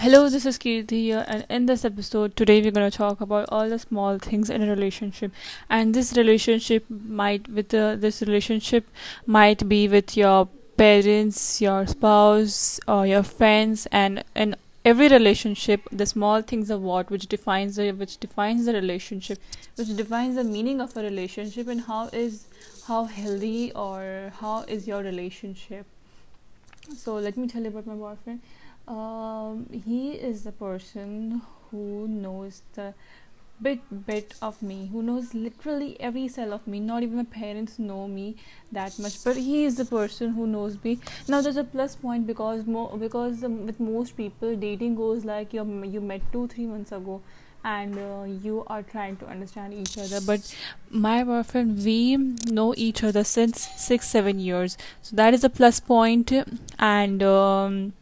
Hello, this is Kirti here, and in this episode, today we're going to talk about all the small things in a relationship. And this relationship might, with this relationship, might be with your parents, your spouse, or your friends, and in every relationship, the small things are what which defines the which defines the relationship, which defines the meaning of a relationship, and how is how healthy or how is your relationship. So let me tell you about my boyfriend um, he is the person who knows the bit bit of me who knows literally every cell of me. Not even my parents know me that much but he is the person who knows me. Now there's a plus point because because um, with most people dating goes like you you met 2 3 months ago and uh, you are trying to understand each other. But my boyfriend we know each other since 6 7 years. So that is a plus point and um,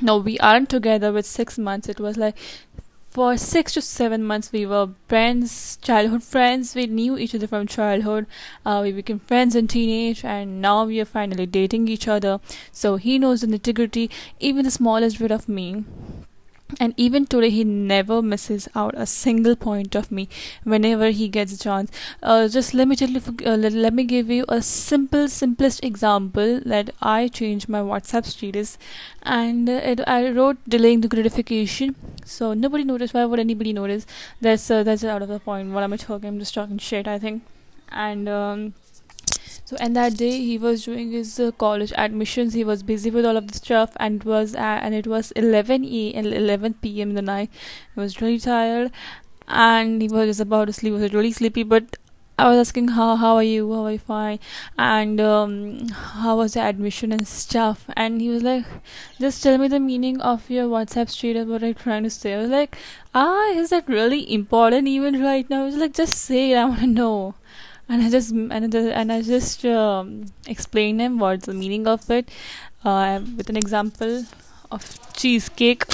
no we aren't together with six months. It was like for six to seven months we were friends childhood friends. We knew each other from childhood. Uh, we became friends in teenage and now we are finally dating each other. So he knows the nitty gritty even the smallest bit of me and even today he never misses out a single point of me whenever he gets a chance. Uh, just let me tell you uh, let, me give you a simple simplest example that i changed my whatsapp status. And uh, it, i wrote delaying the gratification. So nobody noticed. Why would anybody notice? That's uh, that's out of the point. What am i talking? I'm just talking shit i think. And um, so and that day he was doing his uh, college admissions. He was busy with all of the stuff and it was uh, and it was 11 e and 11 p.m in the night. He was really tired and he was just about to sleep. He was really sleepy but I was asking how how are you? How are you fine? And um, how was the admission and stuff? And he was like just tell me the meaning of your WhatsApp status what are you trying to say. I was like ah is that really important even right now? I was like just say it. I want to know and I just and, and I just um, explain him what's the meaning of it. Uh, with an example of cheesecake